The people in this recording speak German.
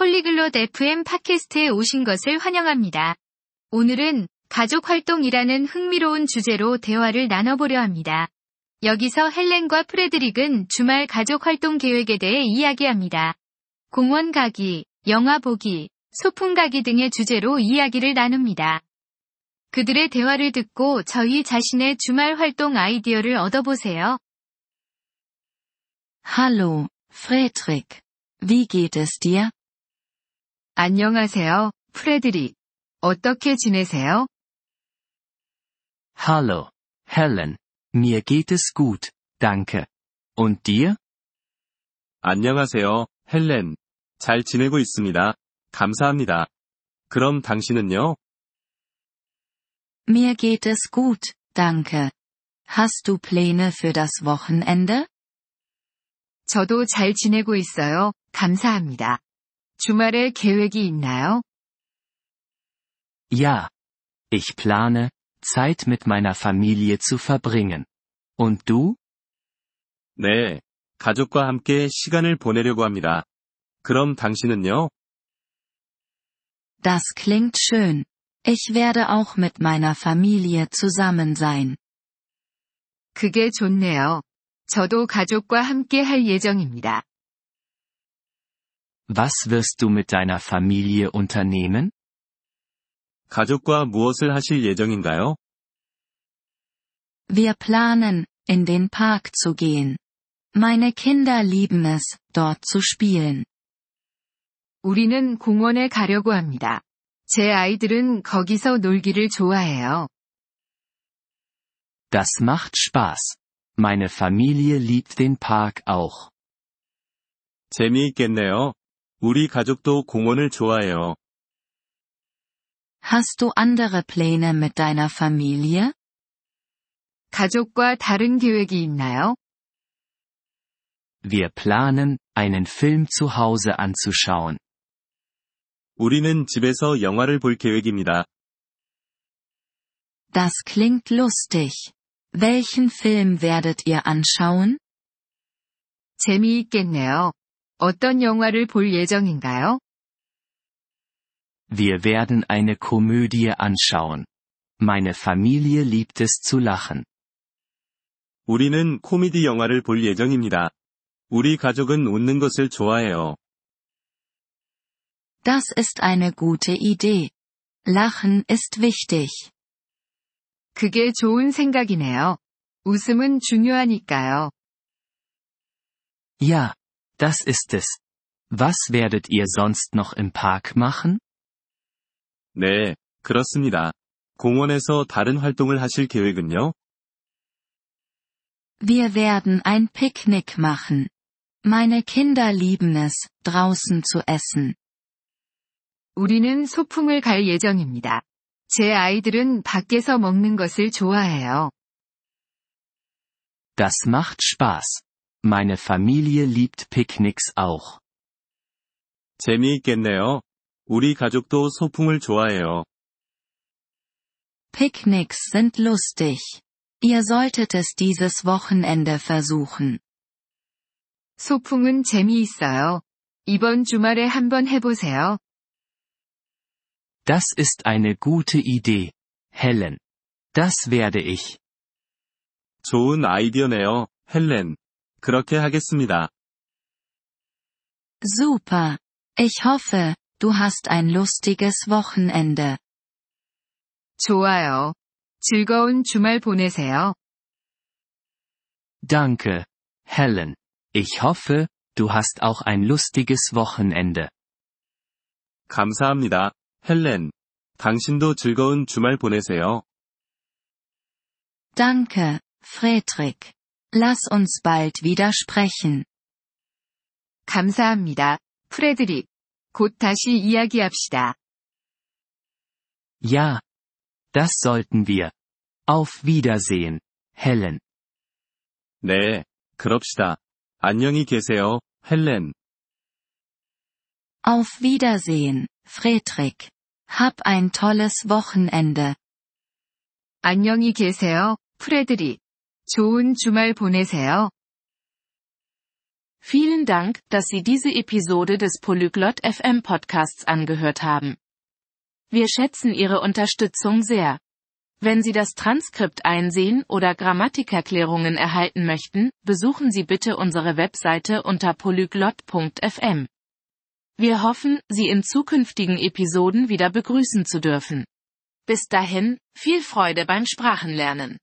폴리글롯 FM 팟캐스트에 오신 것을 환영합니다. 오늘은 가족 활동이라는 흥미로운 주제로 대화를 나눠보려 합니다. 여기서 헬렌과 프레드릭은 주말 가족 활동 계획에 대해 이야기합니다. 공원 가기, 영화 보기, 소풍 가기 등의 주제로 이야기를 나눕니다. 그들의 대화를 듣고 저희 자신의 주말 활동 아이디어를 얻어보세요. Hallo, Fredrik. Wie geht es dir? 안녕하세요, 프레드릭. 어떻게 지내세요? Hallo, Helen. Mir geht es gut, danke. Und dir? 안녕하세요, 헬렌. 잘 지내고 있습니다. 감사합니다. 그럼 당신은요? Mir geht es gut, danke. Hast du Pläne für das Wochenende? 저도 잘 지내고 있어요. 감사합니다. 주말에 계획이 있나요? Ja. Ich plane, Zeit mit meiner Familie zu verbringen. Und du? 네. 가족과 함께 시간을 보내려고 합니다. 그럼 당신은요? Das klingt schön. Ich werde auch mit meiner Familie zusammen sein. 그게 좋네요. 저도 가족과 함께 할 예정입니다. Was wirst du mit deiner Familie unternehmen? 가족과 무엇을 하실 예정인가요? Wir planen, in den Park zu gehen. Meine Kinder lieben es, dort zu spielen. 우리는 공원에 가려고 합니다. 제 아이들은 거기서 놀기를 좋아해요. Das macht Spaß. Meine Familie liebt den Park auch. 재미있겠네요. 우리 가족도 공원을 좋아해요. Hast du andere Pläne mit deiner Familie? 가족과 다른 계획이 있나요? Wir planen, einen Film zu Hause anzuschauen. 우리는 집에서 영화를 볼 계획입니다. Das klingt lustig. Welchen Film werdet ihr anschauen? 재미있겠네요. 어떤 영화를 볼 예정인가요? Wir werden eine Komödie anschauen. Meine Familie liebt es zu lachen. 우리는 코미디 영화를 볼 예정입니다. 우리 가족은 웃는 것을 좋아해요. Das ist eine gute Idee. Lachen ist wichtig. 그게 좋은 생각이네요. 웃음은 중요하니까요. Ja, das ist es. Was werdet ihr sonst noch im Park machen? 네, 그렇습니다. 공원에서 다른 활동을 하실 계획은요? Wir werden ein Picknick machen. Meine Kinder lieben es, draußen zu essen. 우리는 소풍을 갈 예정입니다. 제 아이들은 밖에서 먹는 것을 좋아해요. Das macht Spaß. Meine Familie liebt Picknicks auch. 재미있겠네요. 우리 가족도 소풍을 좋아해요. Picknicks sind lustig. Ihr solltet es dieses Wochenende versuchen. 소풍은 재미있어요. 이번 주말에 한번 해보세요. Das ist eine gute Idee, Helen. Das werde ich. 좋은 아이디어네요, 헬렌. 그렇게 하겠습니다. Super. Ich hoffe, du hast ein lustiges Wochenende. 좋아요. 즐거운 주말 보내세요. Danke, Helen. Ich hoffe, du hast auch ein lustiges Wochenende. 감사합니다, 헬렌. 당신도 즐거운 주말 보내세요. Danke, Fredrik. Lass uns bald wieder sprechen. 감사합니다, 프레드릭. 곧 다시 이야기합시다. Ja. Das sollten wir. Auf Wiedersehen, Helen. 네, 그럽시다. 안녕히 계세요, 헬렌. Auf Wiedersehen, Fredrik. Hab ein tolles Wochenende. 안녕히 계세요, 프레드릭. 좋은 주말 보내세요. Vielen Dank, dass Sie diese Episode des Polyglot FM Podcasts angehört haben. Wir schätzen Ihre Unterstützung sehr. Wenn Sie das Transkript einsehen oder Grammatikerklärungen erhalten möchten, besuchen Sie bitte unsere Webseite unter polyglot.fm. Wir hoffen, Sie in zukünftigen Episoden wieder begrüßen zu dürfen. Bis dahin, viel Freude beim Sprachenlernen.